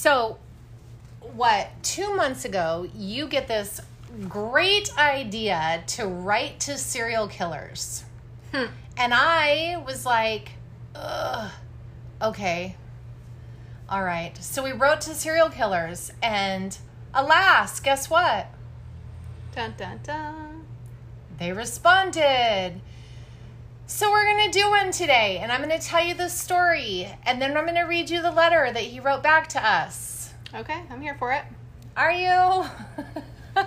So, what, two months ago, you get this great idea to write to serial killers. Hmm. And I was like, ugh, okay. All right. So we wrote to serial killers, and alas, guess what? Dun dun dun. They responded. So we're going to do one today, and I'm going to tell you the story, and then I'm going to read you the letter that he wrote back to us. Okay, I'm here for it. Are you?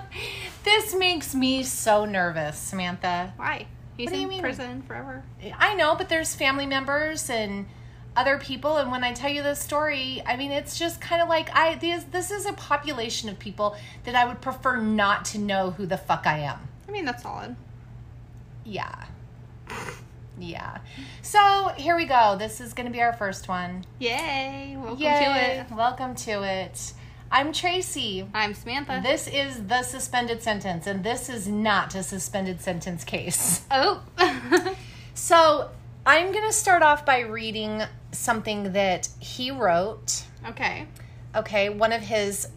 this makes me so nervous, Samantha. Why? He's What do you in mean? prison forever. I know, but there's family members and other people, and when I tell you this story, I mean it's just kind of like I this this is a population of people that I would prefer not to know who the fuck I am. I mean, that's solid. Yeah. Yeah. So here we go. This is going to be our first one. Yay! Welcome Yay. to it. Welcome to it. I'm Tracy. I'm Samantha. This is the suspended sentence, and this is not a suspended sentence case. oh. So I'm going to start off by reading something that he wrote. okay. Okay, one of his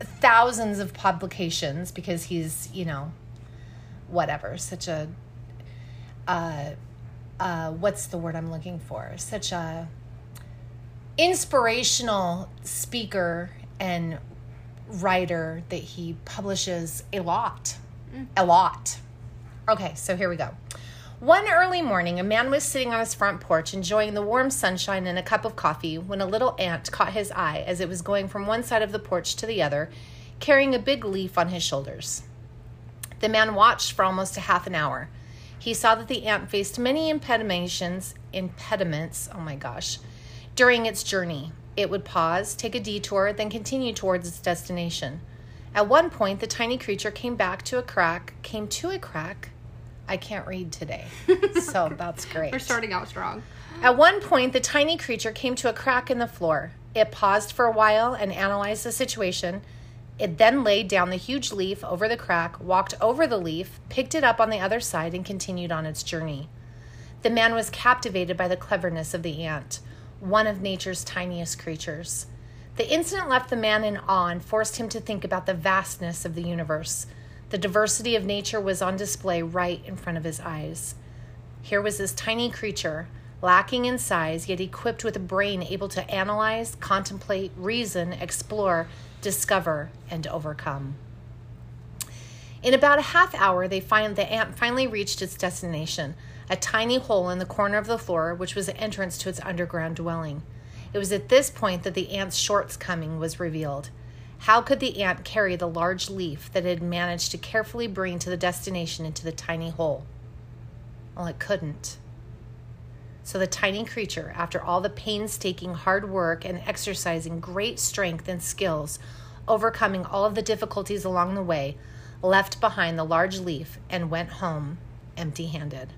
thousands of publications because he's, you know, whatever, such a, uh, uh, what's the word I'm looking for? Such a inspirational speaker and writer that he publishes a lot. A lot. Okay, so here we go. One early morning, a man was sitting on his front porch enjoying the warm sunshine and a cup of coffee when a little ant caught his eye as it was going from one side of the porch to the other, carrying a big leaf on his shoulders. The man watched for almost a half an hour. He saw that the ant faced many impediments, impediments, oh my gosh, during its journey. It would pause, take a detour, then continue towards its destination. At one point, the tiny creature came back to a crack, came to a crack. I can't read today, so that's great. We're starting out strong. At one point, the tiny creature came to a crack in the floor. It paused for a while and analyzed the situation. It then laid down the huge leaf over the crack, walked over the leaf, picked it up on the other side, and continued on its journey. The man was captivated by the cleverness of the ant, one of nature's tiniest creatures. The incident left the man in awe and forced him to think about the vastness of the universe. The diversity of nature was on display right in front of his eyes. Here was this tiny creature, lacking in size, yet equipped with a brain able to analyze, contemplate, reason, explore, discover, and overcome. In about a half hour, they find the ant finally reached its destination, a tiny hole in the corner of the floor, which was the entrance to its underground dwelling. It was at this point that the ant's shortcoming was revealed. How could the ant carry the large leaf that it had managed to carefully bring to the destination into the tiny hole? Well, it couldn't. So the tiny creature, after all the painstaking hard work and exercising great strength and skills, overcoming all of the difficulties along the way, left behind the large leaf and went home empty handed.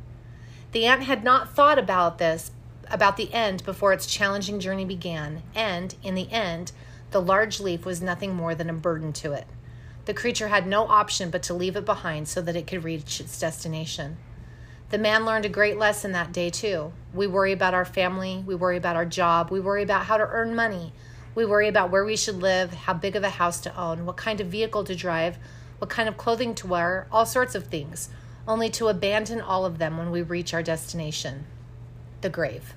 The ant had not thought about this, about the end, before its challenging journey began, and, in the end, the large leaf was nothing more than a burden to it. The creature had no option but to leave it behind so that it could reach its destination. The man learned a great lesson that day, too. We worry about our family, we worry about our job, we worry about how to earn money, we worry about where we should live, how big of a house to own, what kind of vehicle to drive, what kind of clothing to wear, all sorts of things, only to abandon all of them when we reach our destination the grave.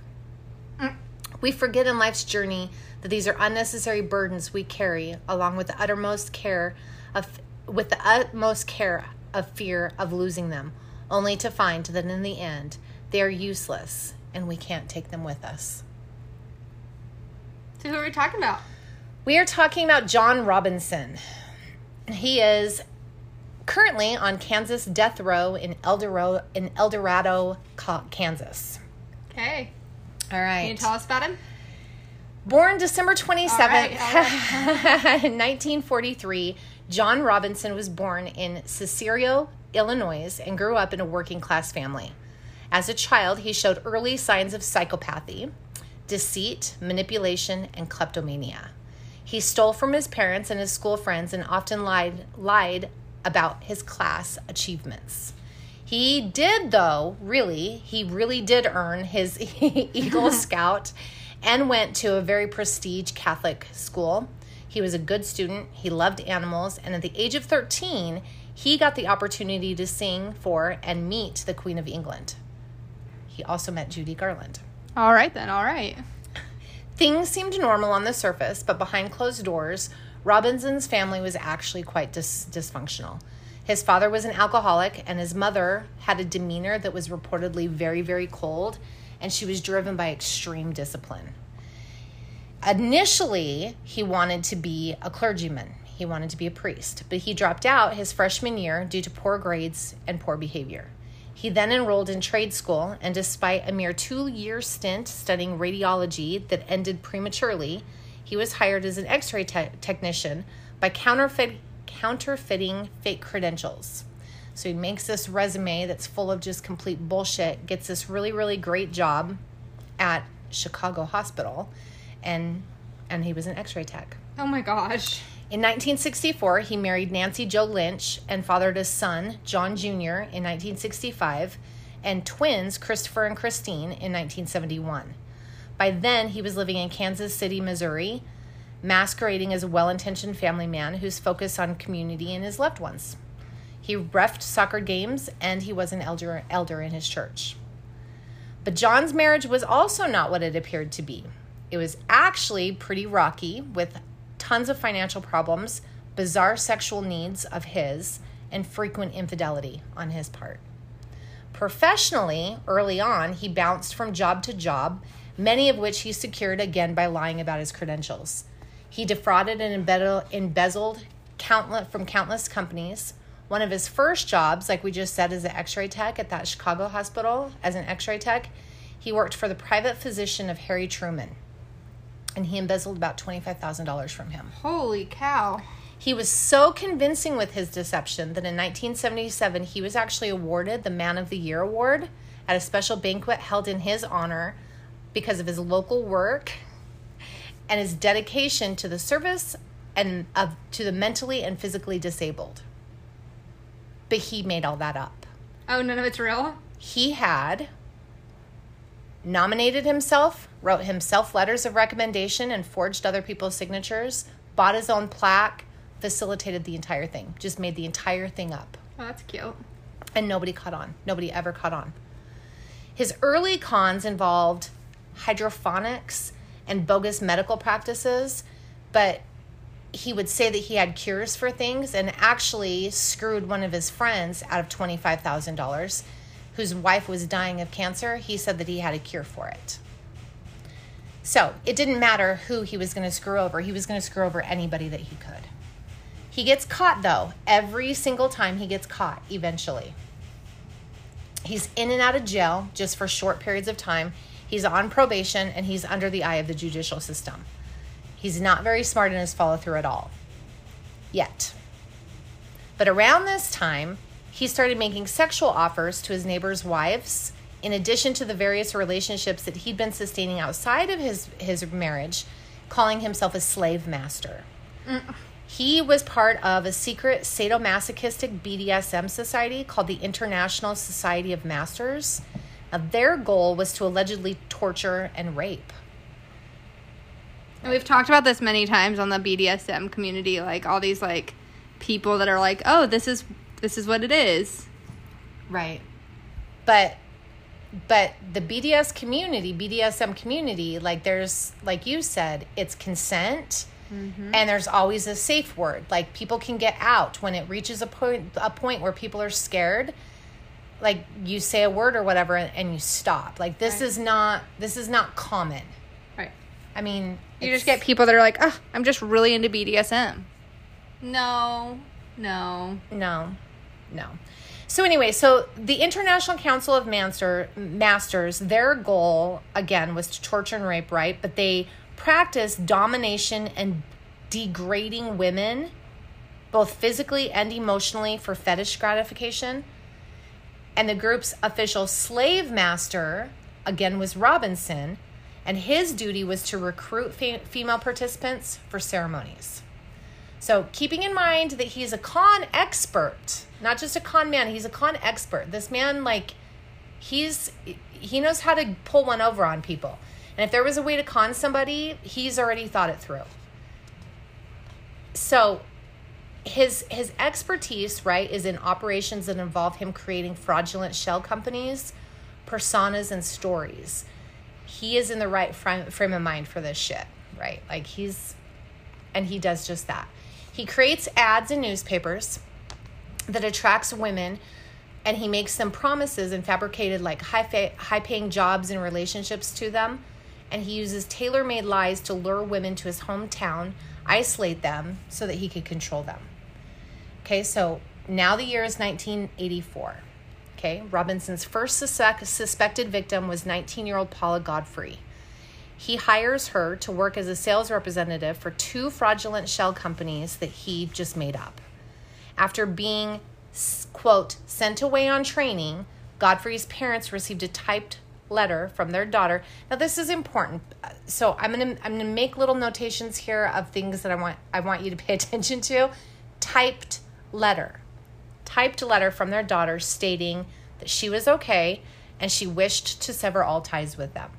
We forget in life's journey that these are unnecessary burdens we carry along with the uttermost care of with the utmost care of fear of losing them, only to find that in the end they are useless and we can't take them with us. So who are we talking about? We are talking about John Robinson. He is currently on Kansas death row in El Dorado, in El Dorado, Kansas. Okay. All right. Can you tell us about him? Born December 27th, All right, all 1943, John Robinson was born in Cicero, Illinois, and grew up in a working class family. As a child, he showed early signs of psychopathy, deceit, manipulation, and kleptomania. He stole from his parents and his school friends and often lied, lied about his class achievements. He did, though, really, he really did earn his Eagle Scout and went to a very prestige Catholic school. He was a good student, he loved animals, and at the age of 13, he got the opportunity to sing for and meet the Queen of England. He also met Judy Garland. All right, then. All right. Things seemed normal on the surface, but behind closed doors, Robinson's family was actually quite dis- dysfunctional. His father was an alcoholic, and his mother had a demeanor that was reportedly very, very cold, and she was driven by extreme discipline. Initially, he wanted to be a clergyman, he wanted to be a priest, but he dropped out his freshman year due to poor grades and poor behavior. He then enrolled in trade school, and despite a mere two year stint studying radiology that ended prematurely, he was hired as an x ray te- technician by counterfeit, counterfeiting fake credentials. So he makes this resume that's full of just complete bullshit, gets this really, really great job at Chicago Hospital, and and he was an x ray tech. Oh my gosh. In 1964, he married Nancy Jo Lynch and fathered a son, John Jr., in 1965, and twins, Christopher and Christine, in 1971. By then, he was living in Kansas City, Missouri, masquerading as a well intentioned family man who's focused on community and his loved ones. He refed soccer games and he was an elder, elder in his church. But John's marriage was also not what it appeared to be. It was actually pretty rocky with tons of financial problems, bizarre sexual needs of his, and frequent infidelity on his part. Professionally, early on, he bounced from job to job, many of which he secured again by lying about his credentials. He defrauded and embezzled countless, from countless companies. One of his first jobs, like we just said, as an x ray tech at that Chicago hospital, as an x ray tech, he worked for the private physician of Harry Truman. And he embezzled about $25,000 from him. Holy cow. He was so convincing with his deception that in 1977 he was actually awarded the Man of the Year award at a special banquet held in his honor because of his local work and his dedication to the service and of to the mentally and physically disabled. But he made all that up. Oh, none of it's real? He had nominated himself, wrote himself letters of recommendation and forged other people's signatures, bought his own plaque, facilitated the entire thing, just made the entire thing up. Oh, that's cute. And nobody caught on. Nobody ever caught on. His early cons involved hydroponics and bogus medical practices, but he would say that he had cures for things and actually screwed one of his friends out of $25,000 whose wife was dying of cancer. He said that he had a cure for it. So it didn't matter who he was going to screw over, he was going to screw over anybody that he could. He gets caught though, every single time he gets caught, eventually. He's in and out of jail just for short periods of time. He's on probation and he's under the eye of the judicial system. He's not very smart in his follow through at all. Yet. But around this time, he started making sexual offers to his neighbors' wives, in addition to the various relationships that he'd been sustaining outside of his, his marriage, calling himself a slave master. Mm. He was part of a secret sadomasochistic BDSM society called the International Society of Masters. Now, their goal was to allegedly torture and rape. And we've talked about this many times on the BDSM community, like all these like people that are like, "Oh, this is this is what it is." Right. But but the BDS community, BDSM community, like there's like you said, it's consent. Mm-hmm. And there's always a safe word. Like people can get out when it reaches a point a point where people are scared. Like you say a word or whatever and, and you stop. Like this right. is not this is not common. Right. I mean, you just get people that are like, "Oh, I'm just really into BDSM." No. No. No. No. So anyway, so the International Council of Master, Masters, their goal again was to torture and rape, right? But they practice domination and degrading women, both physically and emotionally, for fetish gratification. And the group's official slave master, again, was Robinson, and his duty was to recruit fe- female participants for ceremonies. So, keeping in mind that he's a con expert, not just a con man, he's a con expert. This man, like, he's he knows how to pull one over on people. And if there was a way to con somebody, he's already thought it through. So his his expertise, right, is in operations that involve him creating fraudulent shell companies, personas and stories. He is in the right frame, frame of mind for this shit, right? Like he's and he does just that. He creates ads in newspapers that attracts women and he makes them promises and fabricated like high fa- high paying jobs and relationships to them. And he uses tailor-made lies to lure women to his hometown isolate them so that he could control them. Okay so now the year is 1984 okay robinson's first suspect, suspected victim was 19 year old paula godfrey he hires her to work as a sales representative for two fraudulent shell companies that he just made up after being quote, sent away on training, Godfrey's parents received a typed letter from their daughter. Now this is important. So I'm going to I'm going to make little notations here of things that I want I want you to pay attention to. Typed letter. Typed letter from their daughter stating that she was okay and she wished to sever all ties with them.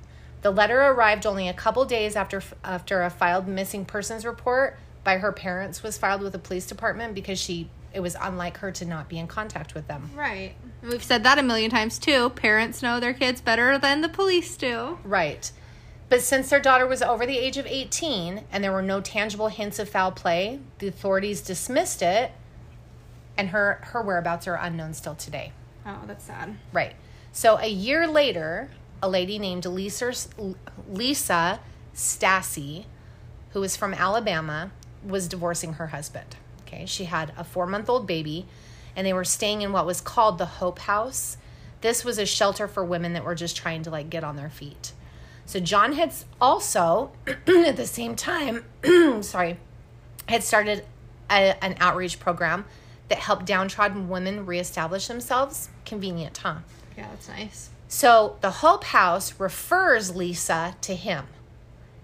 The letter arrived only a couple days after after a filed missing persons report by her parents was filed with the police department because she it was unlike her to not be in contact with them. Right. We've said that a million times too. Parents know their kids better than the police do. Right. But since their daughter was over the age of 18 and there were no tangible hints of foul play, the authorities dismissed it and her her whereabouts are unknown still today. Oh, that's sad. Right. So a year later, a lady named Lisa Lisa Stasi, who was from Alabama, was divorcing her husband. Okay, she had a four month old baby, and they were staying in what was called the Hope House. This was a shelter for women that were just trying to like get on their feet. So John had also, at the same time, sorry, had started a, an outreach program that helped downtrodden women reestablish themselves. Convenient, huh? Yeah, that's nice. So the Hope House refers Lisa to him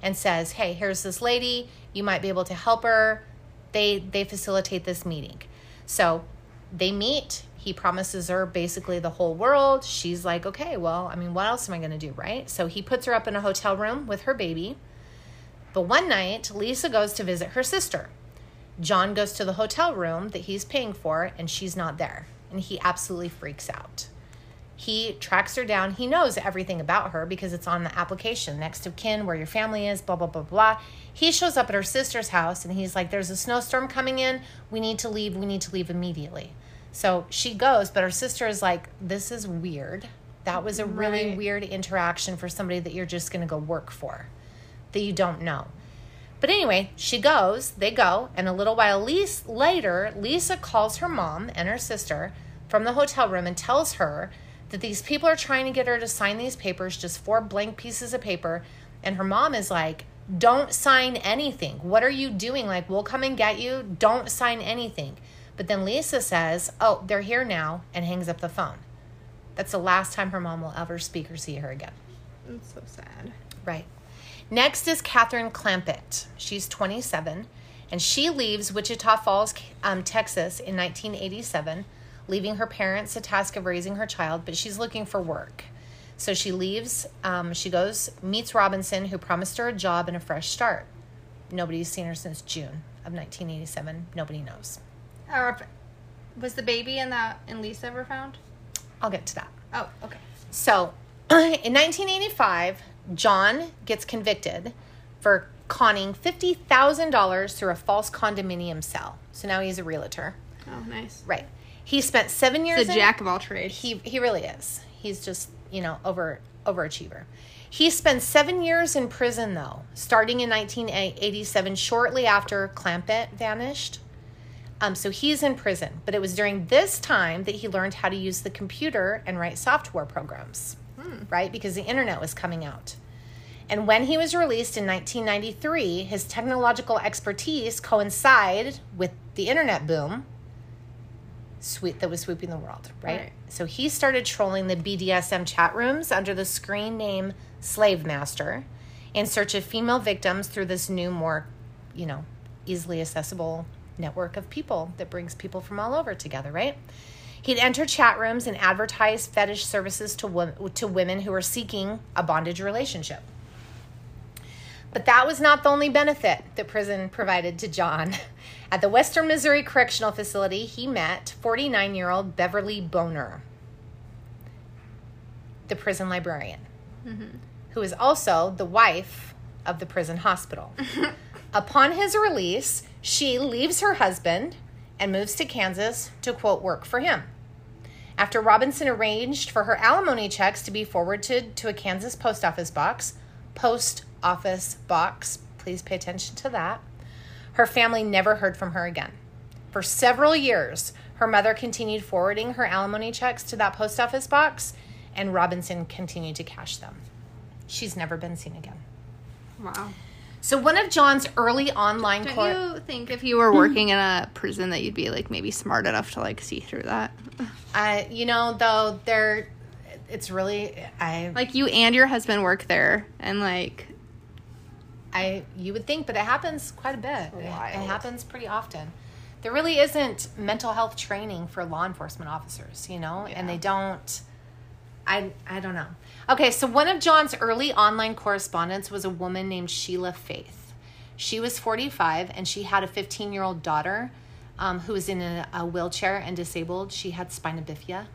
and says, Hey, here's this lady. You might be able to help her they they facilitate this meeting. So they meet. He promises her basically the whole world. She's like, okay, well, I mean, what else am I going to do, right? So he puts her up in a hotel room with her baby. But one night, Lisa goes to visit her sister. John goes to the hotel room that he's paying for, and she's not there. And he absolutely freaks out. He tracks her down. He knows everything about her because it's on the application next of kin, where your family is, blah, blah, blah, blah. He shows up at her sister's house and he's like, There's a snowstorm coming in. We need to leave. We need to leave immediately. So she goes, but her sister is like, This is weird. That was a really right. weird interaction for somebody that you're just going to go work for, that you don't know. But anyway, she goes, they go, and a little while later, Lisa calls her mom and her sister from the hotel room and tells her that these people are trying to get her to sign these papers, just four blank pieces of paper. And her mom is like, don't sign anything. What are you doing? Like, we'll come and get you. Don't sign anything. But then Lisa says, Oh, they're here now, and hangs up the phone. That's the last time her mom will ever speak or see her again. That's so sad. Right. Next is Catherine Clampitt. She's 27, and she leaves Wichita Falls, um, Texas in 1987 leaving her parents the task of raising her child, but she's looking for work. So she leaves, um, she goes, meets Robinson, who promised her a job and a fresh start. Nobody's seen her since June of 1987. Nobody knows. Or was the baby in that in Lisa ever found? I'll get to that. Oh, okay. So in 1985, John gets convicted for conning $50,000 through a false condominium sale. So now he's a realtor. Oh, nice. Right. He spent seven years. The jack of all trades. He he really is. He's just you know over overachiever. He spent seven years in prison though, starting in 1987, shortly after Clampitt vanished. Um, so he's in prison, but it was during this time that he learned how to use the computer and write software programs, hmm. right? Because the internet was coming out. And when he was released in 1993, his technological expertise coincided with the internet boom sweep that was sweeping the world, right? right? So he started trolling the BDSM chat rooms under the screen name Slave Master in search of female victims through this new, more, you know, easily accessible network of people that brings people from all over together, right? He'd enter chat rooms and advertise fetish services to, to women who were seeking a bondage relationship. But that was not the only benefit that prison provided to John. At the Western Missouri Correctional Facility, he met 49 year old Beverly Bonner, the prison librarian, mm-hmm. who is also the wife of the prison hospital. Upon his release, she leaves her husband and moves to Kansas to quote work for him. After Robinson arranged for her alimony checks to be forwarded to a Kansas post office box, post office box, please pay attention to that, her family never heard from her again. For several years, her mother continued forwarding her alimony checks to that post office box, and Robinson continued to cash them. She's never been seen again. Wow. So, one of John's early online Don't court. you think if you were working in a prison that you'd be like maybe smart enough to like see through that? I, you know, though they're, it's really I, Like you and your husband work there and like I, you would think, but it happens quite a bit. It, it happens pretty often. There really isn't mental health training for law enforcement officers, you know, and they don't. I, I don't know. Okay, so one of John's early online correspondents was a woman named Sheila Faith. She was 45 and she had a 15 year old daughter um, who was in a, a wheelchair and disabled. She had spina bifida.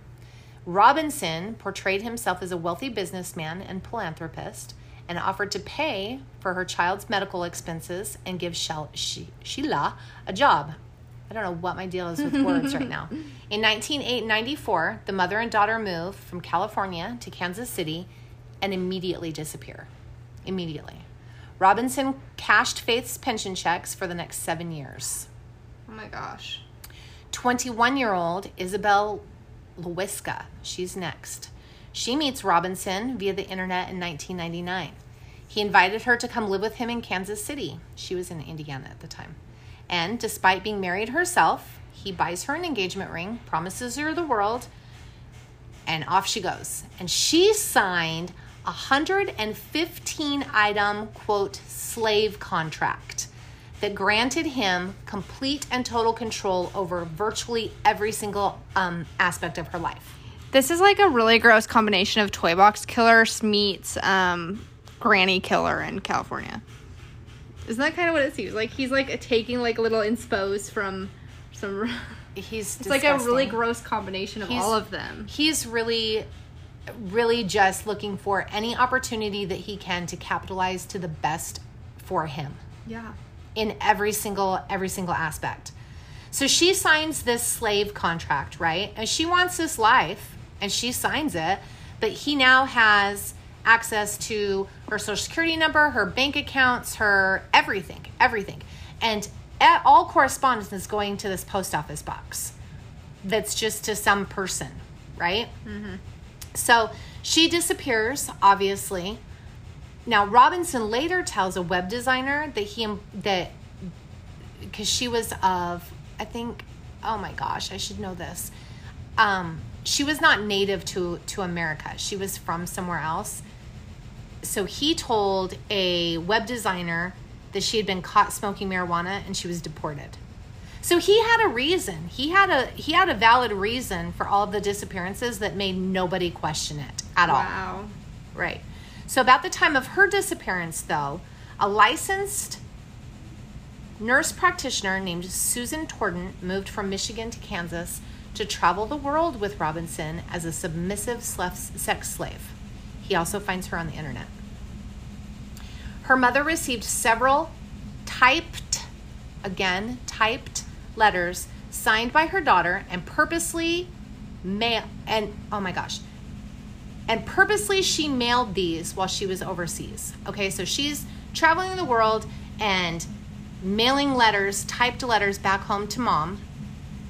Robinson portrayed himself as a wealthy businessman and philanthropist and offered to pay for her child's medical expenses and give Sheila a job. I don't know what my deal is with words right now. In 1994, the mother and daughter moved from California to Kansas City and immediately disappear. Immediately. Robinson cashed Faith's pension checks for the next seven years. oh my gosh. 21 year old Isabel Lewiska. She's next. She meets Robinson via the internet in 1999. He invited her to come live with him in Kansas City. She was in Indiana at the time. And despite being married herself, he buys her an engagement ring, promises her the world, and off she goes. And she signed a 115 item, quote, slave contract that granted him complete and total control over virtually every single um, aspect of her life. This is like a really gross combination of toy box killer meets um, granny killer in California. Isn't that kind of what it seems like? He's like taking like little inspos from some. He's It's like a really gross combination of He's- all of them. He's really, really just looking for any opportunity that he can to capitalize to the best for him. Yeah. in every single every single aspect. So she signs this slave contract, right? And she wants this life and she signs it, but he now has access to her social security number, her bank accounts, her everything, everything. And all correspondence is going to this post office box that's just to some person, right? So she disappears, obviously. Now Robinson later tells a web designer that he that because she was of I think oh my gosh I should know this. Um, she was not native to to America. She was from somewhere else. So he told a web designer that she had been caught smoking marijuana and she was deported. So he had a reason. He had a he had a valid reason for all of the disappearances that made nobody question it at all. Wow. Right. So, about the time of her disappearance, though, a licensed nurse practitioner named Susan Torden moved from Michigan to Kansas to travel the world with Robinson as a submissive sex slave. He also finds her on the internet. Her mother received several typed, again, typed letters signed by her daughter and purposely mail and oh my gosh and purposely she mailed these while she was overseas. Okay, so she's traveling the world and mailing letters, typed letters back home to mom,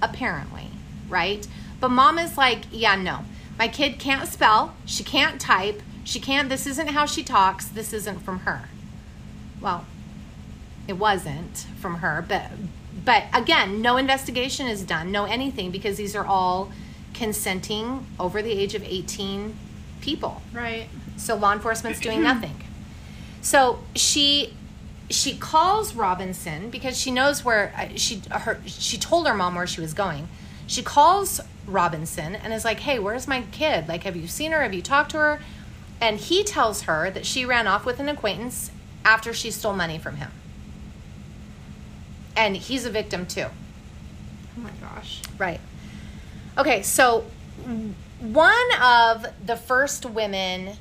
apparently, right? But mom is like, yeah, no, my kid can't spell, she can't type, she can't, this isn't how she talks, this isn't from her. Well, it wasn't from her, but but again, no investigation is done, no anything because these are all consenting over the age of 18 people. Right. So law enforcement's doing nothing. So she she calls Robinson because she knows where uh, she her she told her mom where she was going. She calls Robinson and is like, "Hey, where's my kid? Like, have you seen her? Have you talked to her?" And he tells her that she ran off with an acquaintance after she stole money from him. And he's a victim too. Oh my gosh. Right. Okay, so one of the first women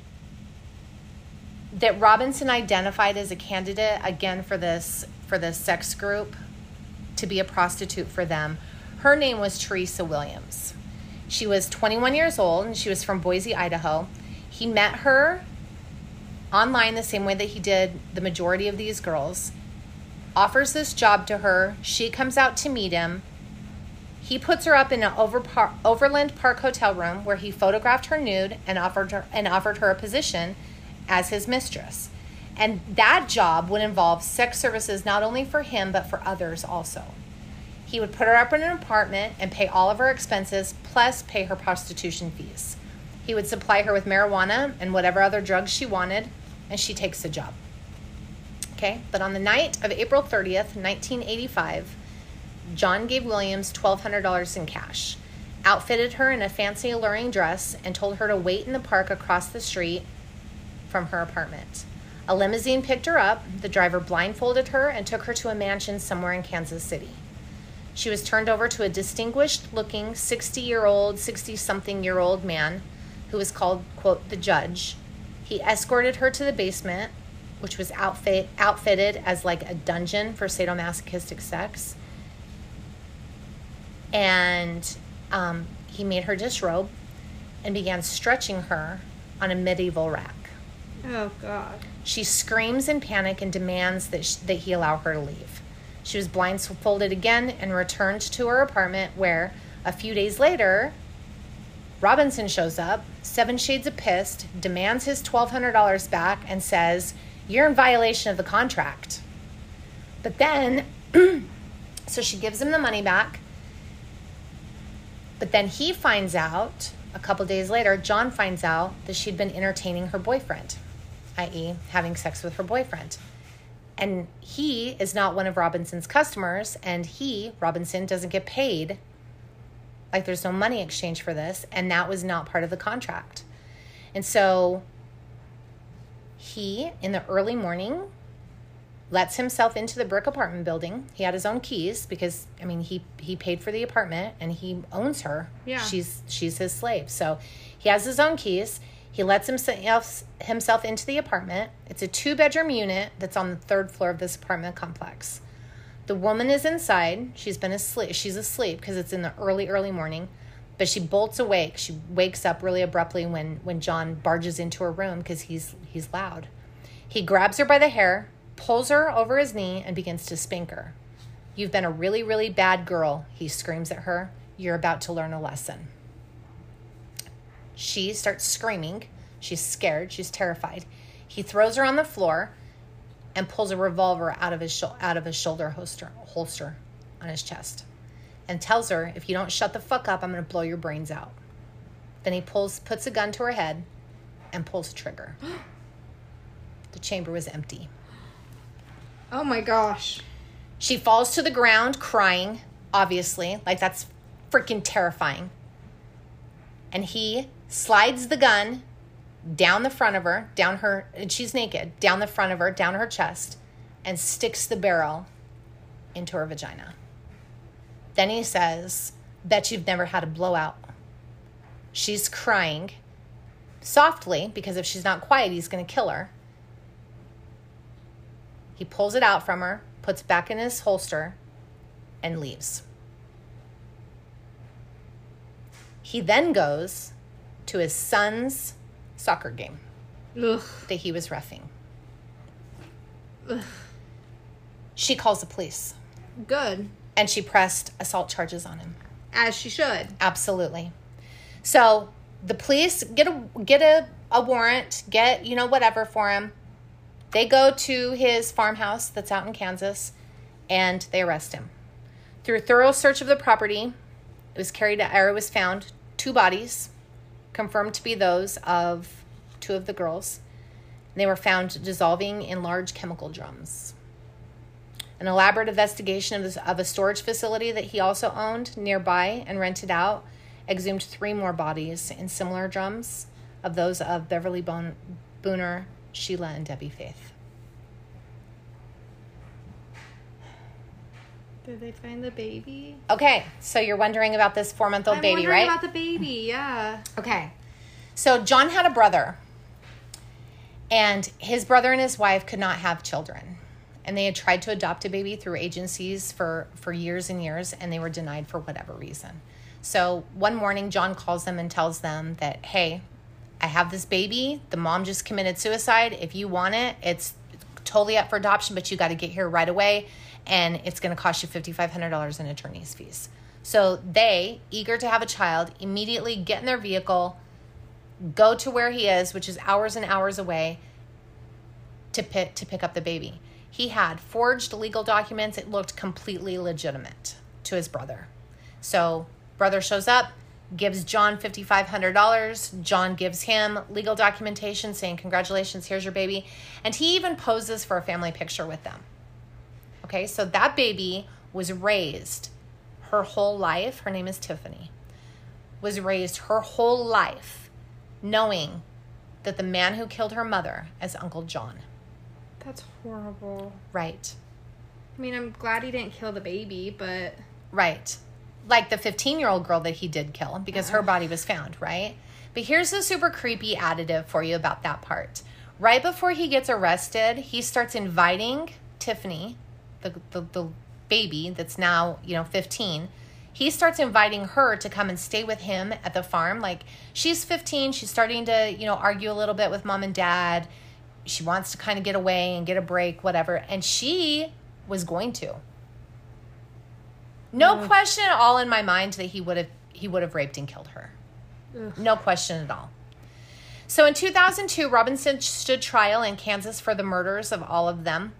that Robinson identified as a candidate again for this for this sex group to be a prostitute for them. Her name was Teresa Williams. She was 21 years old and she was from Boise, Idaho. He met her online the same way that he did the majority of these girls. Offers this job to her. She comes out to meet him. He puts her up in an Overland Park hotel room where he photographed her nude and offered her and offered her a position as his mistress. And that job would involve sex services not only for him but for others also. He would put her up in an apartment and pay all of her expenses plus pay her prostitution fees. He would supply her with marijuana and whatever other drugs she wanted, and she takes the job. Okay, but on the night of April 30th, 1985, John gave Williams $1,200 in cash, outfitted her in a fancy, alluring dress, and told her to wait in the park across the street from her apartment. A limousine picked her up, the driver blindfolded her, and took her to a mansion somewhere in Kansas City. She was turned over to a distinguished looking 60 year old, 60 something year old man who was called, quote, the judge. He escorted her to the basement, which was outfit, outfitted as like a dungeon for sadomasochistic sex. And um, he made her disrobe and began stretching her on a medieval rack. Oh god. She screams in panic and demands that, sh- that he allow her to leave. She was blindfolded again and returned to her apartment, where a few days later, Robinson shows up, seven shades of pissed, demands his $1,200 back, and says, You're in violation of the contract. But then, so she gives him the money back. But then he finds out, a couple days later, John finds out that she'd been entertaining her boyfriend, i.e., having sex with her boyfriend. And he is not one of Robinson's customers, and he, Robinson, doesn't get paid. Like there's no money exchange for this, and that was not part of the contract. And so he, in the early morning, lets himself into the brick apartment building. He had his own keys because I mean he he paid for the apartment and he owns her. Yeah. She's she's his slave. So he has his own keys. He lets himself himself into the apartment. It's a two bedroom unit that's on the third floor of this apartment complex. The woman is inside. She's been asleep. She's asleep because it's in the early early morning. But she bolts awake. She wakes up really abruptly when when John barges into her room because he's he's loud. He grabs her by the hair, pulls her over his knee, and begins to spank her. You've been a really, really bad girl, he screams at her. You're about to learn a lesson. She starts screaming. She's scared. She's terrified. He throws her on the floor and pulls a revolver out of his out of his shoulder holster holster on his chest and tells her, "If you don't shut the fuck up, I'm going to blow your brains out." Then he pulls puts a gun to her head and pulls the trigger. the chamber was empty. Oh my gosh. She falls to the ground crying, obviously. Like that's freaking terrifying. And he slides the gun down the front of her, down her, and she's naked, down the front of her, down her chest, and sticks the barrel into her vagina. Then he says, Bet you've never had a blowout. She's crying softly because if she's not quiet, he's going to kill her. He pulls it out from her, puts back in his holster, and leaves. He then goes to his son's soccer game Ugh. that he was refing. She calls the police Good. and she pressed assault charges on him. As she should. Absolutely. So the police get a get a, a warrant, get you know whatever for him. They go to his farmhouse that's out in Kansas, and they arrest him. Through a thorough search of the property, it was carried or it was found two bodies, confirmed to be those of two of the girls. They were found dissolving in large chemical drums. An elaborate investigation of, of a storage facility that he also owned nearby and rented out exhumed three more bodies in similar drums of those of Beverly Bon- Booner, Sheila, and Debbie Faith. Did they find the baby? Okay, so you're wondering about this four month old baby, right? About the baby, yeah. Okay. So John had a brother, and his brother and his wife could not have children. And they had tried to adopt a baby through agencies for, for years and years, and they were denied for whatever reason. So one morning, John calls them and tells them that, hey, I have this baby. The mom just committed suicide. If you want it, it's totally up for adoption, but you got to get here right away, and it's going to cost you $5,500 in attorney's fees. So they, eager to have a child, immediately get in their vehicle, go to where he is, which is hours and hours away, to pick to pick up the baby. He had forged legal documents. It looked completely legitimate to his brother. So brother shows up, gives John fifty five hundred dollars. John gives him legal documentation saying, "Congratulations, here's your baby," and he even poses for a family picture with them. Okay, so that baby was raised her whole life. Her name is Tiffany. Was raised her whole life knowing that the man who killed her mother is Uncle John. That's horrible. Right. I mean, I'm glad he didn't kill the baby, but Right. Like the 15 year old girl that he did kill because her body was found, right? But here's the super creepy additive for you about that part. Right before he gets arrested, he starts inviting Tiffany, the, the, the baby that's now, you know, 15. He starts inviting her to come and stay with him at the farm. Like she's 15, she's starting to, you know, argue a little bit with mom and dad. She wants to kind of get away and get a break, whatever. And she was going to. No question at all in my mind that he would have he would have raped and killed her. Ugh. No question at all. So in 2002, Robinson stood trial in Kansas for the murders of all of them.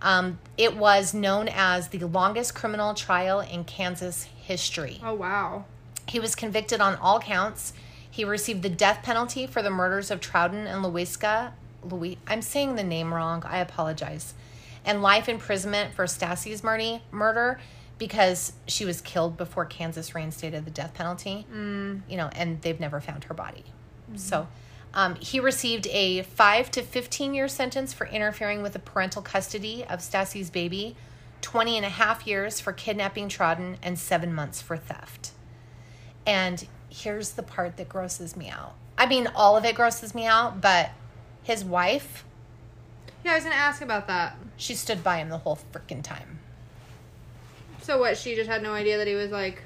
Um, it was known as the longest criminal trial in Kansas history. oh wow. He was convicted on all counts. He received the death penalty for the murders of Trouten and Lewiska. Louis, I'm saying the name wrong. I apologize. And life imprisonment for Stasi's murder, murder because she was killed before Kansas reinstated the death penalty. Mm. You know, and they've never found her body. So, um, he received a five to 15 year sentence for interfering with the parental custody of Stasi's baby, 20 and a half years for kidnapping Trouten, and seven months for theft. And here's the part that grosses me out. I mean, all of it grosses me out, but his wife, Yeah, I was gonna ask about that. she stood by him the whole freaking time. So what? She just had no idea that he was like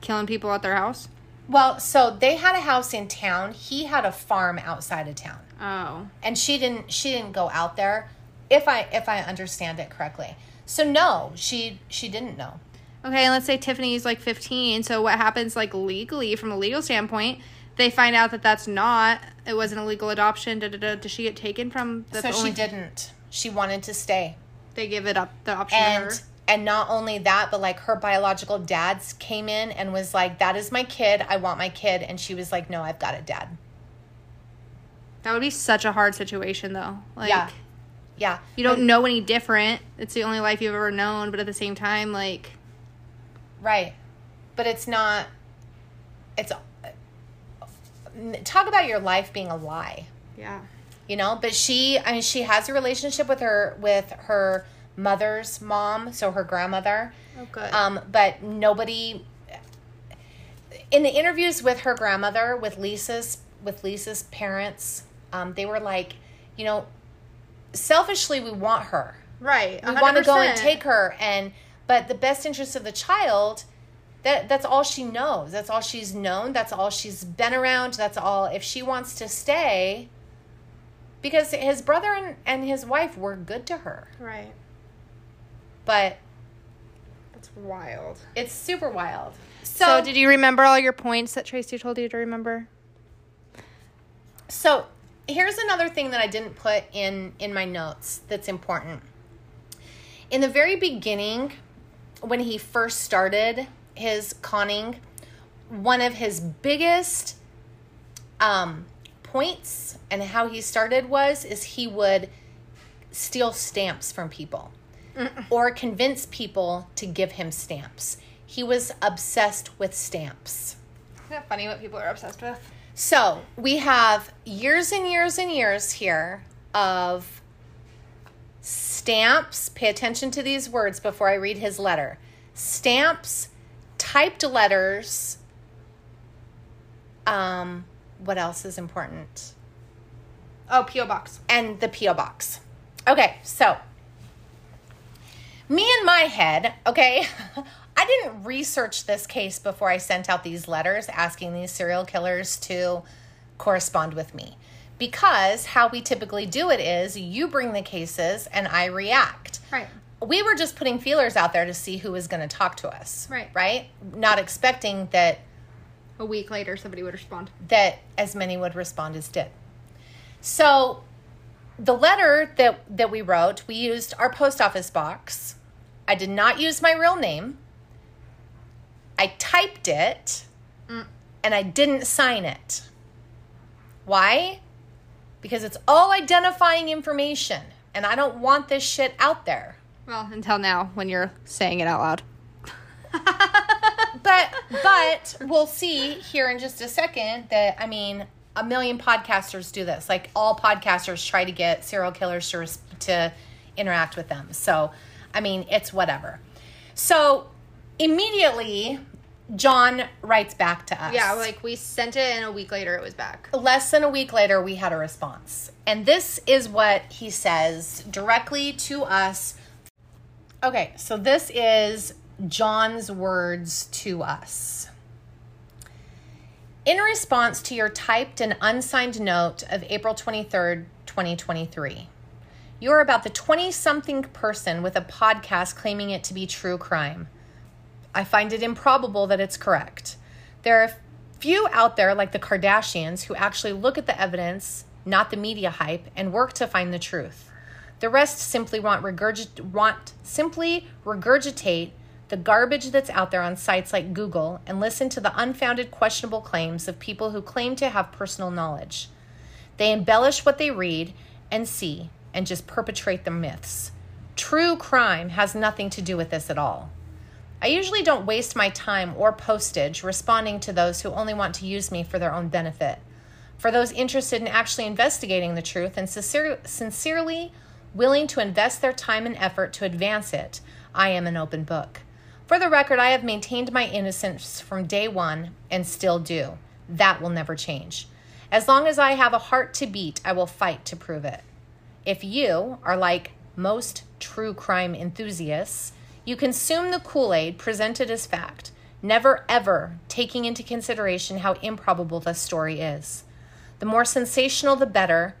killing people at their house. Well, so they had a house in town. He had a farm outside of town. Oh. And she didn't she didn't go out there if I if I understand it correctly. So no, she she didn't know. Okay, and let's say Tiffany's like 15. So what happens like legally from a legal standpoint? They find out that that's not it wasn't a legal adoption. Da, da, da. Does she get taken from? That's so the she only- didn't. She wanted to stay. They give it up the option to her. and and not only that but like her biological dads came in and was like that is my kid. I want my kid. And she was like no i've got a dad. That would be such a hard situation though. Like yeah. Yeah. you don't know any different. It's the only life you've ever known, but at the same time, like right. But it's not it's talk about your life being a lie. Yeah. you know? But she i mean she has a relationship with her with her mother's mom so her grandmother Oh good. um, but nobody in the interviews with her grandmother with lisa's with lisa's parents um, they were like you know selfishly we want her right. we want to go and take her and but the best interest of the child that that's all she knows that's all she's known that's all she's been around that's all if she wants to stay because his brother and, and his wife were good to her Right. But That's wild. it's super wild So, did you remember all your points that Tracy told you to remember? So here's another thing that I didn't put in in my notes that's important. In the very beginning, when he first started his conning, one of his biggest um, points and how he started was is he would steal stamps from people or convince people to give him stamps. He was obsessed with stamps. Isn't that funny what people are obsessed with? So we have years and years and years here of stamps, pay attention to these words before I read his letter. Stamps, typed letters. Um, what else is important? Oh, PO box. and the P.O. box. Okay, so me in my head, okay, I didn't research this case before I sent out these letters asking these serial killers to correspond with me. Because how we typically do it is you bring the cases and I react. Right. We were just putting feelers out there to see who was going to talk to us. Right. Right? Not expecting that A week later, somebody would respond. that as many would respond as did. So the letter that that we wrote, we used our post office box. I did not use my real name. I typed it and I didn't sign it. Why? Because it's all identifying information and I don't want this shit out there. Well, until now, when you're saying it out loud. but but we'll see here in just a second that I mean a million podcasters do this. Like all podcasters try to get serial killers to to interact with them. So I mean it's whatever. So immediately John writes back to us. Yeah, like we sent it, and a week later, it was back. less than a week later we had a response. And this is what he says directly to us. Okay, so this is John's words to us. In response to your typed and unsigned note of April 23rd, 2023, you're about the 20 something person with a podcast claiming it to be true crime. I find it improbable that it's correct. There are few out there like the Kardashians who actually look at the evidence, not the media hype, and work to find the truth. The rest simply want regurgit- want simply regurgitate the garbage that's out there on sites like Google and listen to the unfounded questionable claims of people who claim to have personal knowledge. They embellish what they read and see and just perpetrate the myths. True crime has nothing to do with this at all. I usually don't waste my time or postage responding to those who only want to use me for their own benefit. For those interested in actually investigating the truth and sincere, sincerely willing to invest their time and effort to advance it, I am an open book. For the record, I have maintained my innocence from day one and still do. That will never change. As long as I have a heart to beat, I will fight to prove it. If you are like most true crime enthusiasts, you consume the Kool Aid presented as fact, never ever taking into consideration how improbable the story is. The more sensational, the better.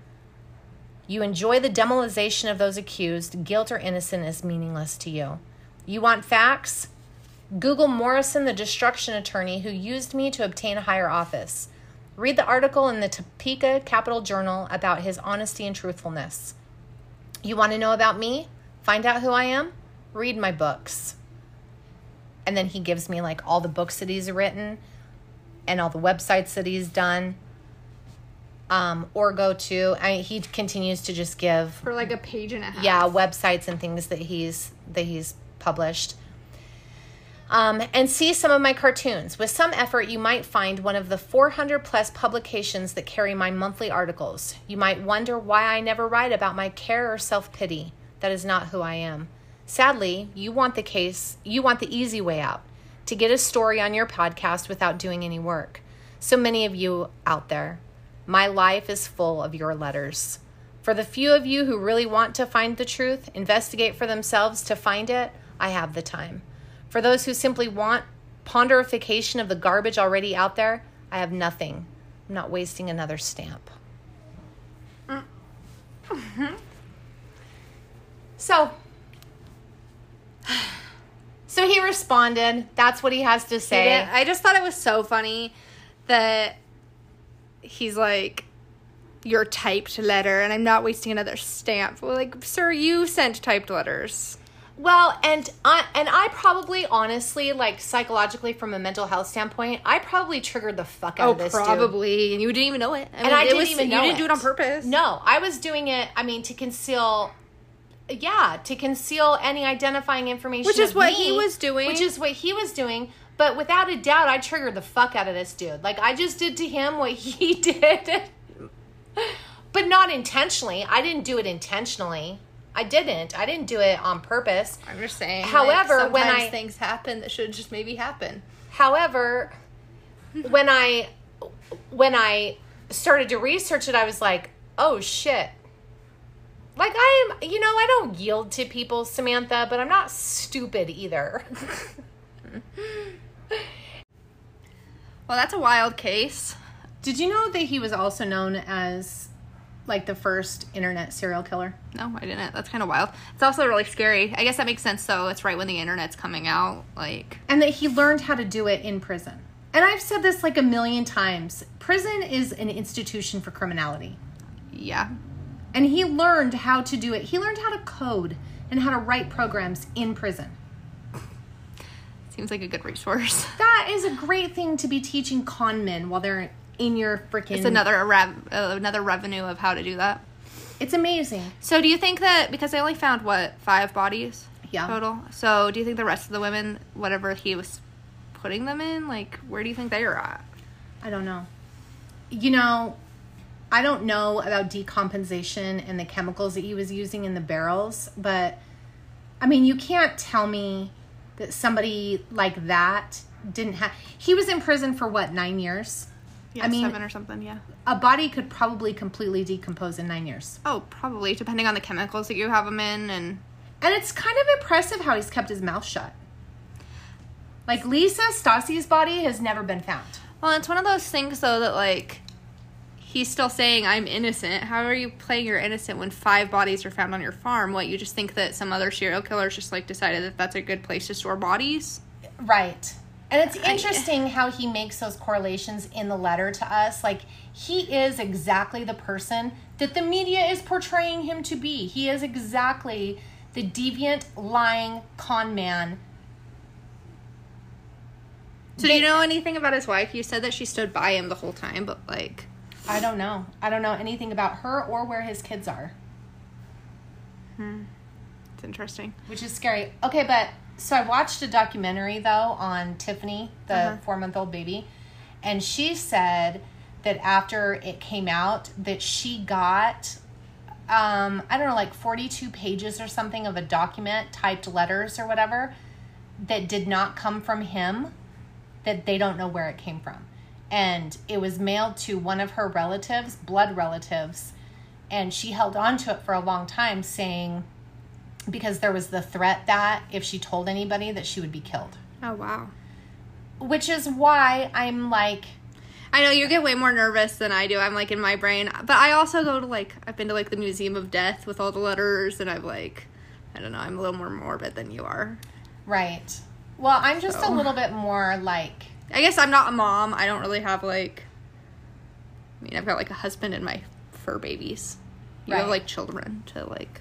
You enjoy the demoralization of those accused, guilt or innocent is meaningless to you. You want facts? Google Morrison, the destruction attorney who used me to obtain a higher office. Read the article in the Topeka Capital Journal about his honesty and truthfulness. You want to know about me? Find out who I am? Read my books. And then he gives me like all the books that he's written and all the websites that he's done. Um, or go to. I he continues to just give For like a page and a half. yeah websites and things that he's that he's published um, and see some of my cartoons. With some effort you might find one of the 400 plus publications that carry my monthly articles. You might wonder why i never write about my care or self-pity. That is not who i am. Sadly you want the case you want the easy way out to get a story on your podcast without doing any work. So many of you out there my life is full of your letters. For the few of you who really want to find the truth, investigate for themselves to find it, I have the time. For those who simply want ponderification of the garbage already out there, I have nothing. I'm not wasting another stamp. so, so he responded. That's what he has to say. I just thought it was so funny that he's like, your typed letter, and I'm not wasting another stamp. Well, like, sir, you sent typed letters. Well, and I and I probably honestly, like psychologically from a mental health standpoint, I probably triggered the fuck out Oh, of this dude. probably, and you didn't even know it. I And I it didn't was- even know You didn't it. do it on purpose. No, I was doing it. I mean, to conceal. Yeah, to conceal any identifying information, Which is what me, he was doing. Which is what he was doing. But without a doubt, I triggered the fuck out of this dude. Like I just did to him what he did, but not intentionally. I didn't do it intentionally. I didn't. I didn't do it on purpose. I'm just saying. However, like, when I- things happen that should just maybe happen. However, when I when I started to research it, I was like, "Oh shit." Like I am, you know, I don't yield to people, Samantha, but I'm not stupid either. Well, that's a wild case. Did you know that he was also known as like the first internet serial killer? No, I didn't. That's kind of wild. It's also really scary. I guess that makes sense though. It's right when the internet's coming out. Like, and that he learned how to do it in prison. And I've said this like a million times. Prison is an institution for criminality. yeah. And he learned how to do it. He learned how to code and how to write programs in prison. Seems like a good resource. That is a great thing to be teaching con men while they're in your freaking. It's another rev- uh, another revenue of how to do that. It's amazing. So, do you think that because they only found what five bodies Yeah. total? So, do you think the rest of the women, whatever he was putting them in, like where do you think they are at? I don't know. You know, I don't know about decompensation and the chemicals that he was using in the barrels, but I mean, you can't tell me that somebody like that didn't have. He was in prison for what, nine years? Yeah, I mean- seven or something. Yeah. A body could probably completely decompose in nine years. Oh, probably depending on the chemicals that you have them in, and And it's kind of impressive how he's kept his mouth shut. Like Lisa Stasi's body has never been found. well, it's one of those things though that like he's still saying I'm innocent. How are you playing you're innocent when five bodies are found on your farm? What you just think that some other serial killers just like decided that that's a good place to store bodies? Right. And it's I- interesting how he makes those correlations in the letter to us. Like, he is exactly the person that the media is portraying him to be. He is exactly the deviant, lying con man. So do you know anything about his wife? You said that she stood by him the whole time, but like I don't know. I don't know anything about her or where his kids are, Hmm. it's interesting. which is scary. Okay, but so I watched a documentary, though, on Tiffany, the Uh-huh. four month old baby, and she said that after it came out, that she got um, I don't know, like 42 pages or something of a document, typed letters or whatever, that did not come from him, that they don't know where it came from. And it was mailed to one of her relatives, blood relatives, and she held on to it for a long time, saying, because there was the threat that if she told anybody that she would be killed. Oh wow. Which is why I'm like, I know you get way more nervous than I do. I'm like in my brain, but I also go to like I've been to like the Museum of Death with all the letters, and I've like I don't know. I'm a little more morbid than you are. right. Well, I'm just a little bit more like, I guess I'm not a mom. I don't really have like. I mean, I've got like a husband and my fur babies. You have like children to like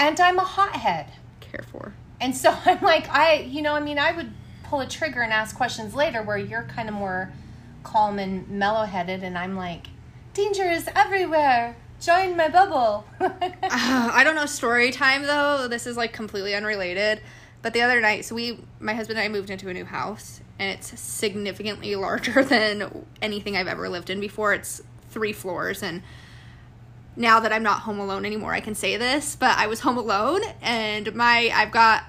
and I'm a hothead. care for. And so I'm like, I, you know, I mean, I would pull a trigger and ask questions later where you're kind of more calm and mellow headed, and I'm like, danger is everywhere. Join my bubble. Ah, I don't know story time though. This is like completely unrelated. But the other night, so we, my husband and I moved into a new house, and it's significantly larger than anything I've ever lived in before. It's three floors, and now that I'm not home alone anymore, I can say this. But I was home alone, and my, I've got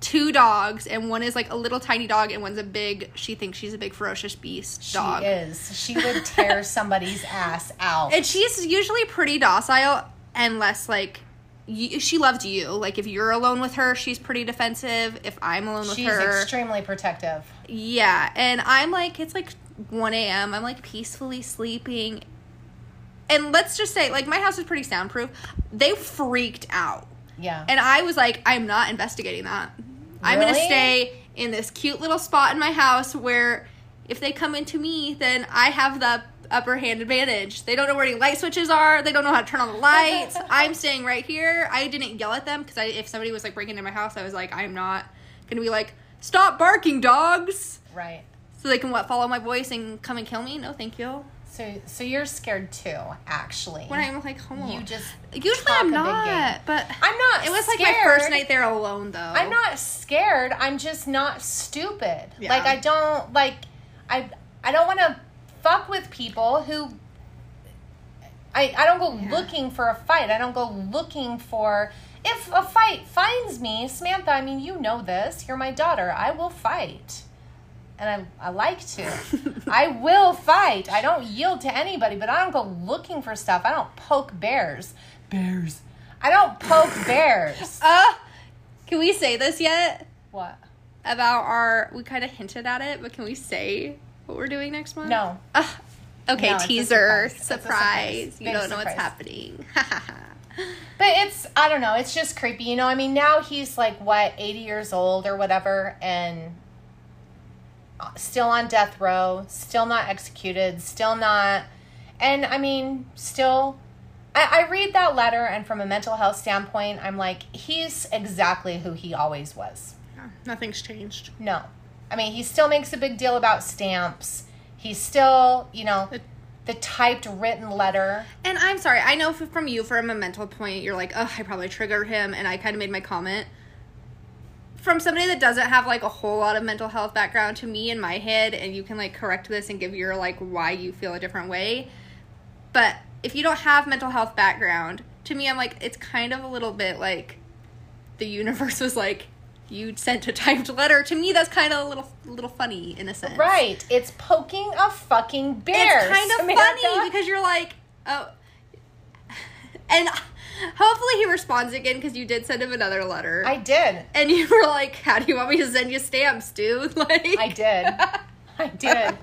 two dogs, and one is like a little tiny dog, and one's a big. She thinks she's a big ferocious beast dog. She is. She would tear somebody's ass out. And she's usually pretty docile unless like you, she loves you. Like if you're alone with her, she's pretty defensive. If I'm alone with She's her, she's extremely protective. yeah. And I'm like, it's like 1 a.m. I'm like peacefully sleeping. And let's just say, like, my house is pretty soundproof. They freaked out. Yeah. And I was like, I'm not investigating that. I'm going to stay in this cute little spot in my house where if they come into me, then I have the upper hand advantage. They don't know where any light switches are. They don't know how to turn on the lights. I'm staying right here. I didn't yell at them because if somebody was like breaking into my house, I was like, I'm not going to be like, stop barking, dogs. right. So they can what follow my voice and come and kill me? No, thank you. So, so you're scared too, actually. When I'm like home, you just usually I'm not, but I'm not It was like my first night there alone, though. I'm not scared. I'm just not stupid. Yeah. Like I don't like I I don't want to fuck with people who I, I don't go looking for a fight. I don't go looking for if a fight finds me, Samantha, I mean you know this. You're my daughter. I will fight. And I, I like to. I will fight. I don't yield to anybody, but I don't go looking for stuff. I don't poke bears. Bears. I don't poke bears. Uh, can we say this yet? What? About our, we kind of hinted at it, but can we say what we're doing next month? No. Uh, okay, No, teaser, surprise. Surprise. You Big don't know what's happening. But it's I don't know, it's just creepy. You know, I mean now he's like what, 80 years old or whatever and still on death row, still not executed, still not and I mean, still I, I read that letter and from a mental health standpoint, I'm like, he's exactly who he always was. Nothing's changed. No. I mean, he still makes a big deal about stamps. He's still, you know, It- the typed written letter. And I'm sorry, I know from you, from a mental point, you're like, oh, I probably triggered him, and I kind of made my comment. From somebody that doesn't have like a whole lot of mental health background to me in my head, and you can like correct this and give your like why you feel a different way. But if you don't have mental health background, to me, I'm like, it's kind of a little bit like the universe was like, you sent a typed letter. To me, that's kind of a little, little funny in a sense. Right. It's poking a fucking bear. It's kind of Samantha. funny because you're like, oh. And hopefully he responds again because you did send him another letter. I did. and you were like, how do you want me to send you stamps, dude? Like, I did. I did.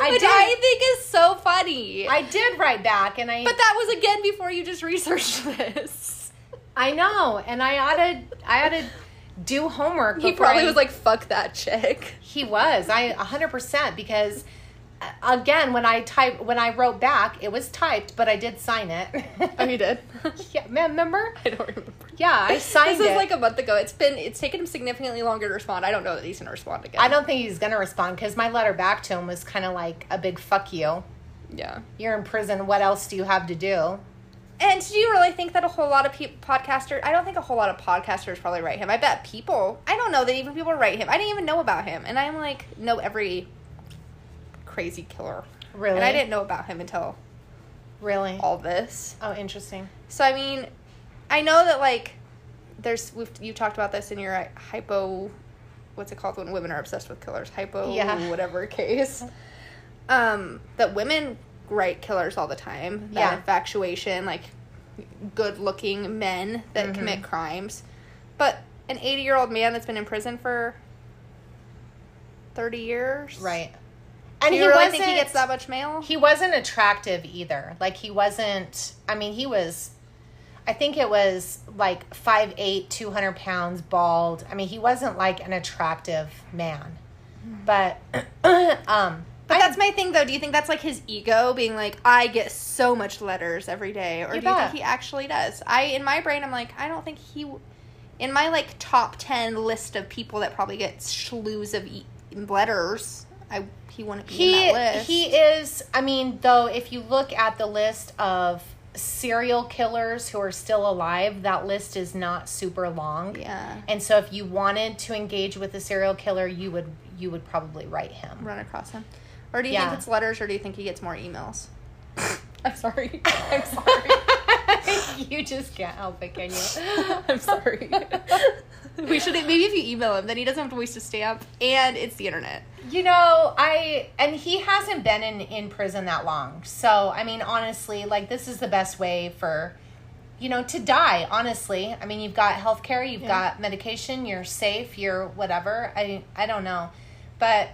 I Which did. I think is so funny. I did write back and I but that was again before you just researched this. I know and I ought to I ought to do homework He probably I- was like, fuck that chick. he was I 100% because uh, again when I type when I wrote back it was typed but I did sign it. Oh, you did? yeah, man, remember? I don't remember. Yeah, I signed it. This was like a month ago. It's been, it's taken him significantly longer to respond. I don't know that he's going to respond again. I don't think he's gonna respond because my letter back to him was kind of like a big fuck you. Yeah. You're in prison. What else do you have to do? And do you really think that a whole lot of people, podcasters, I don't think a whole lot of podcasters probably write him. I bet people, I don't know that even people write him. I didn't even know about him. And I'm like, know every crazy killer. Really? And I didn't know about him until Really? all this. Oh, interesting. So, I mean, I know that, like, there's, we've, you talked about this in your hypo, what's it called when women are obsessed with killers? Hypo, Yeah. whatever case. Um, that women write killers all the time. That Yeah. infatuation, like, good looking men that Mhm. commit crimes. But an 80 year old man that's been in prison for 30 years. Right. And Do he you really wasn't. think he gets that much mail? He wasn't attractive either. Like he wasn't. I mean, he was. I think it was like 5'8", 200 pounds, bald. I mean, he wasn't like an attractive man. But, um, But that's my thing, though. Do you think that's like his ego being like, I get so much letters every day, or You do you think he actually does? I, in my brain, I'm like, I don't think he. In my like top ten list of people that probably get slews of e- letters, I he wouldn't be he in that list. he is. I mean, though, if you look at the list of serial killers who are still alive, that list is not super long. yeah, And so, if you wanted to engage with a serial killer, you would you would probably write him. run across him. Or do you Yeah. think it's letters, or do you think he gets more emails? I'm sorry. I'm sorry. you just can't help it, can you? I'm sorry. we should maybe if you email him, then he doesn't have to waste a stamp, and it's the internet. You know, I and he hasn't been in in prison that long. So, I mean, honestly, like this is the best way for you know to die, honestly. I mean, you've got healthcare, you've Yeah. got medication, you're safe, you're whatever. I I don't know. But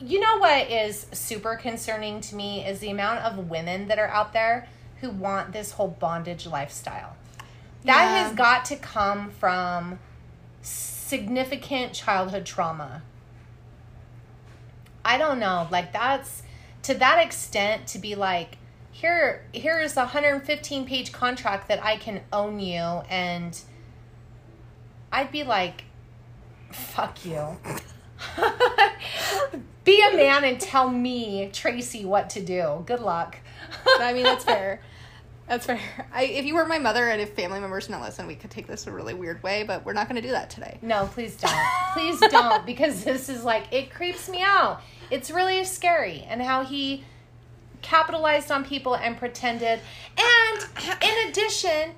you know what is super concerning to me is the amount of women that are out there who want this whole bondage lifestyle. That Yeah. has got to come from significant childhood trauma. I don't know, like that's to that extent to be like here here's a 115 page contract that I can own you and I'd be like fuck you. be a man and tell me Tracy what to do. Good luck. I mean, that's fair. That's fair. I, if you were my mother and if family members didn't listen, we could take this a really weird way, but we're not going to do that today. No, please don't. Please don't because this is like it creeps me out. It's really scary and how he capitalized on people and pretended. And in addition,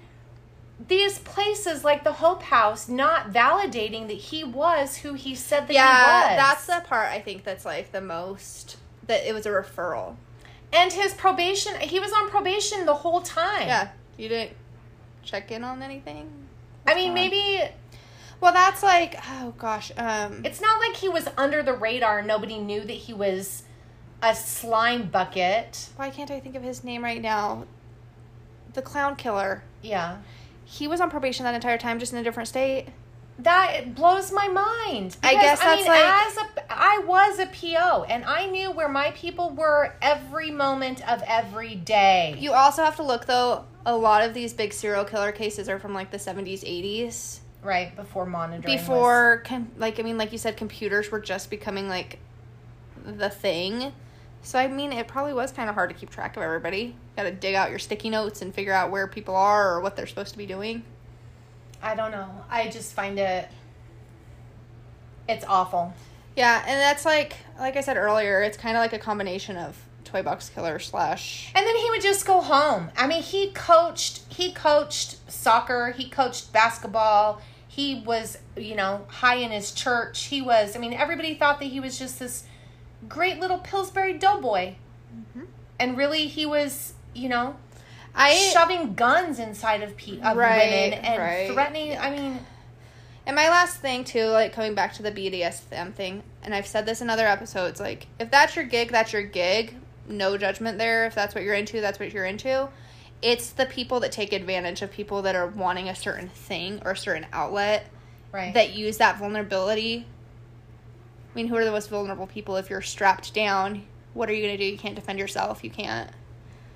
these places like the Hope House not validating that he was who he said that yeah, he was. Yeah, that's the part I think that's like the most that it was a referral. And his probation. He was on probation the whole time. Yeah, you didn't check in on anything. I mean, fine. maybe Well, that's like oh gosh, um, it's not like he was under the radar. Nobody knew that he was a slime bucket. why can't I think of his name right now? The clown killer. Yeah. He was on probation that entire time, just in a different state. That blows my mind. I Because, guess that's like- as a I was a PO and I knew where my people were every moment of every day. You also have to look though. A lot of these big serial killer cases are from like the seventies, eighties. right before monitoring. before com- like i mean like you said computers were just becoming like the thing so i mean it probably was kind of hard to keep track of everybody got to dig out your sticky notes and figure out where people are or what they're supposed to be doing I don't know. I just find it. It's awful. yeah and that's like like i said earlier it's kind of like a combination of toy box killer slash And then he would just go home. I mean, he coached. He coached soccer. He coached basketball. He was, you know, high in his church. He was. I mean, everybody thought that he was just this great little Pillsbury doughboy, mm-hmm. and really, he was, you know, i shoving guns inside of, pe- of Right, women and right. threatening. I mean, And my last thing too, like coming back to the BDSM thing, and I've said this in other episodes, like if that's your gig, that's your gig. No judgment there. If that's what you're into, that's what you're into. It's the people that take advantage of people that are wanting a certain thing or a certain outlet right? that use that vulnerability. I mean, who are the most vulnerable people? If you're strapped down, what are you going to do? You can't defend yourself. You can't.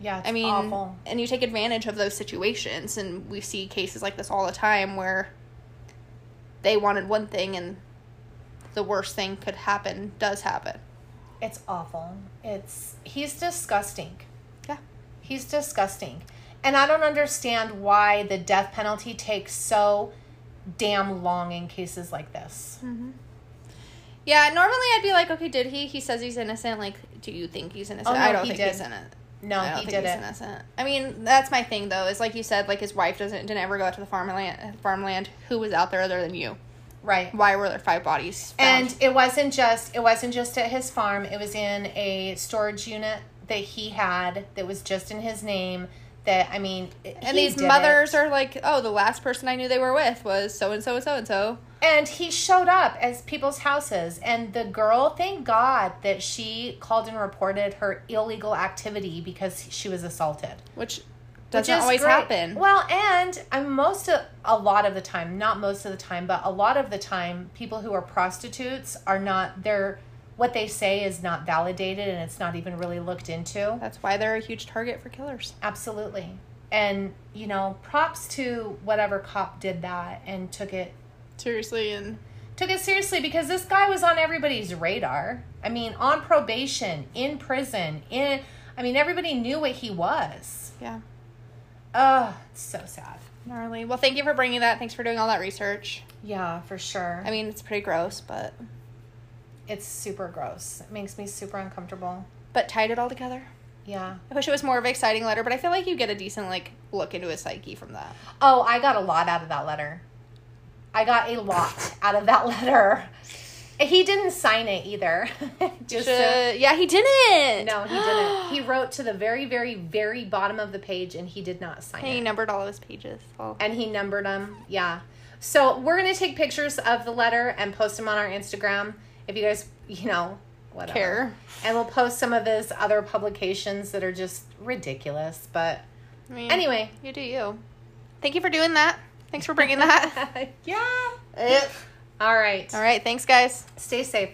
Yeah, it's I mean, awful. and you take advantage of those situations, and we see cases like this all the time where they wanted one thing and the worst thing could happen does happen. It's awful. It's he's disgusting. Yeah. He's disgusting. And I don't understand why the death penalty takes so damn long in cases like this. Mm-hmm. Yeah, normally I'd be like, okay, did he? He says he's innocent. Like, do you think he's innocent? Oh, no, I don't he think did. he's innocent. No, I don't he think did he's it. innocent. I mean, that's my thing though. Is like you said, like his wife doesn't didn't ever go out to the farmland. Farmland. Who was out there other than you? Right. Why were there five bodies? Found? And it wasn't just it wasn't just at his farm. It was in a storage unit that he had that was just in his name. That I mean, and these mothers it. are like, oh, the last person I knew they were with was so and so and so and so. And he showed up at people's houses. And the girl, thank God that she called and reported her illegal activity because she was assaulted. Which doesn't always great. happen. Well, and I'm most of a lot of the time, not most of the time, but a lot of the time, people who are prostitutes are not. They're what they say is not validated, and it's not even really looked into. That's why they're a huge target for killers. Absolutely. And you know, props to whatever cop did that and took it Seriously, and took it seriously because this guy was on everybody's radar. I mean, on probation, in prison, in I mean, everybody knew what he was. yeah, Ugh, it's so sad. gnarly. Well, thank you for bringing that. Thanks for doing all that research. Yeah, for sure. I mean, it's pretty gross, but it's super gross. It makes me super uncomfortable. but tied it all together. Yeah. I wish it was more of an exciting letter, but I feel like you get a decent like look into his psyche from that. Oh, I got a lot out of that letter. I got a lot out of that letter. He didn't sign it either. Just Should- yeah, he didn't. no, he didn't. He wrote to the very, very, very bottom of the page, and he did not sign He it. He numbered all of his pages. Well, and he numbered them. Yeah. So we're gonna take pictures of the letter and post them on our Instagram. If you guys, you know, whatever. care. And we'll post some of his other publications that are just ridiculous. But I mean, anyway. you do you. Thank you for doing that. Thanks for bringing that. yeah. All right. all right, thanks, guys. Stay safe.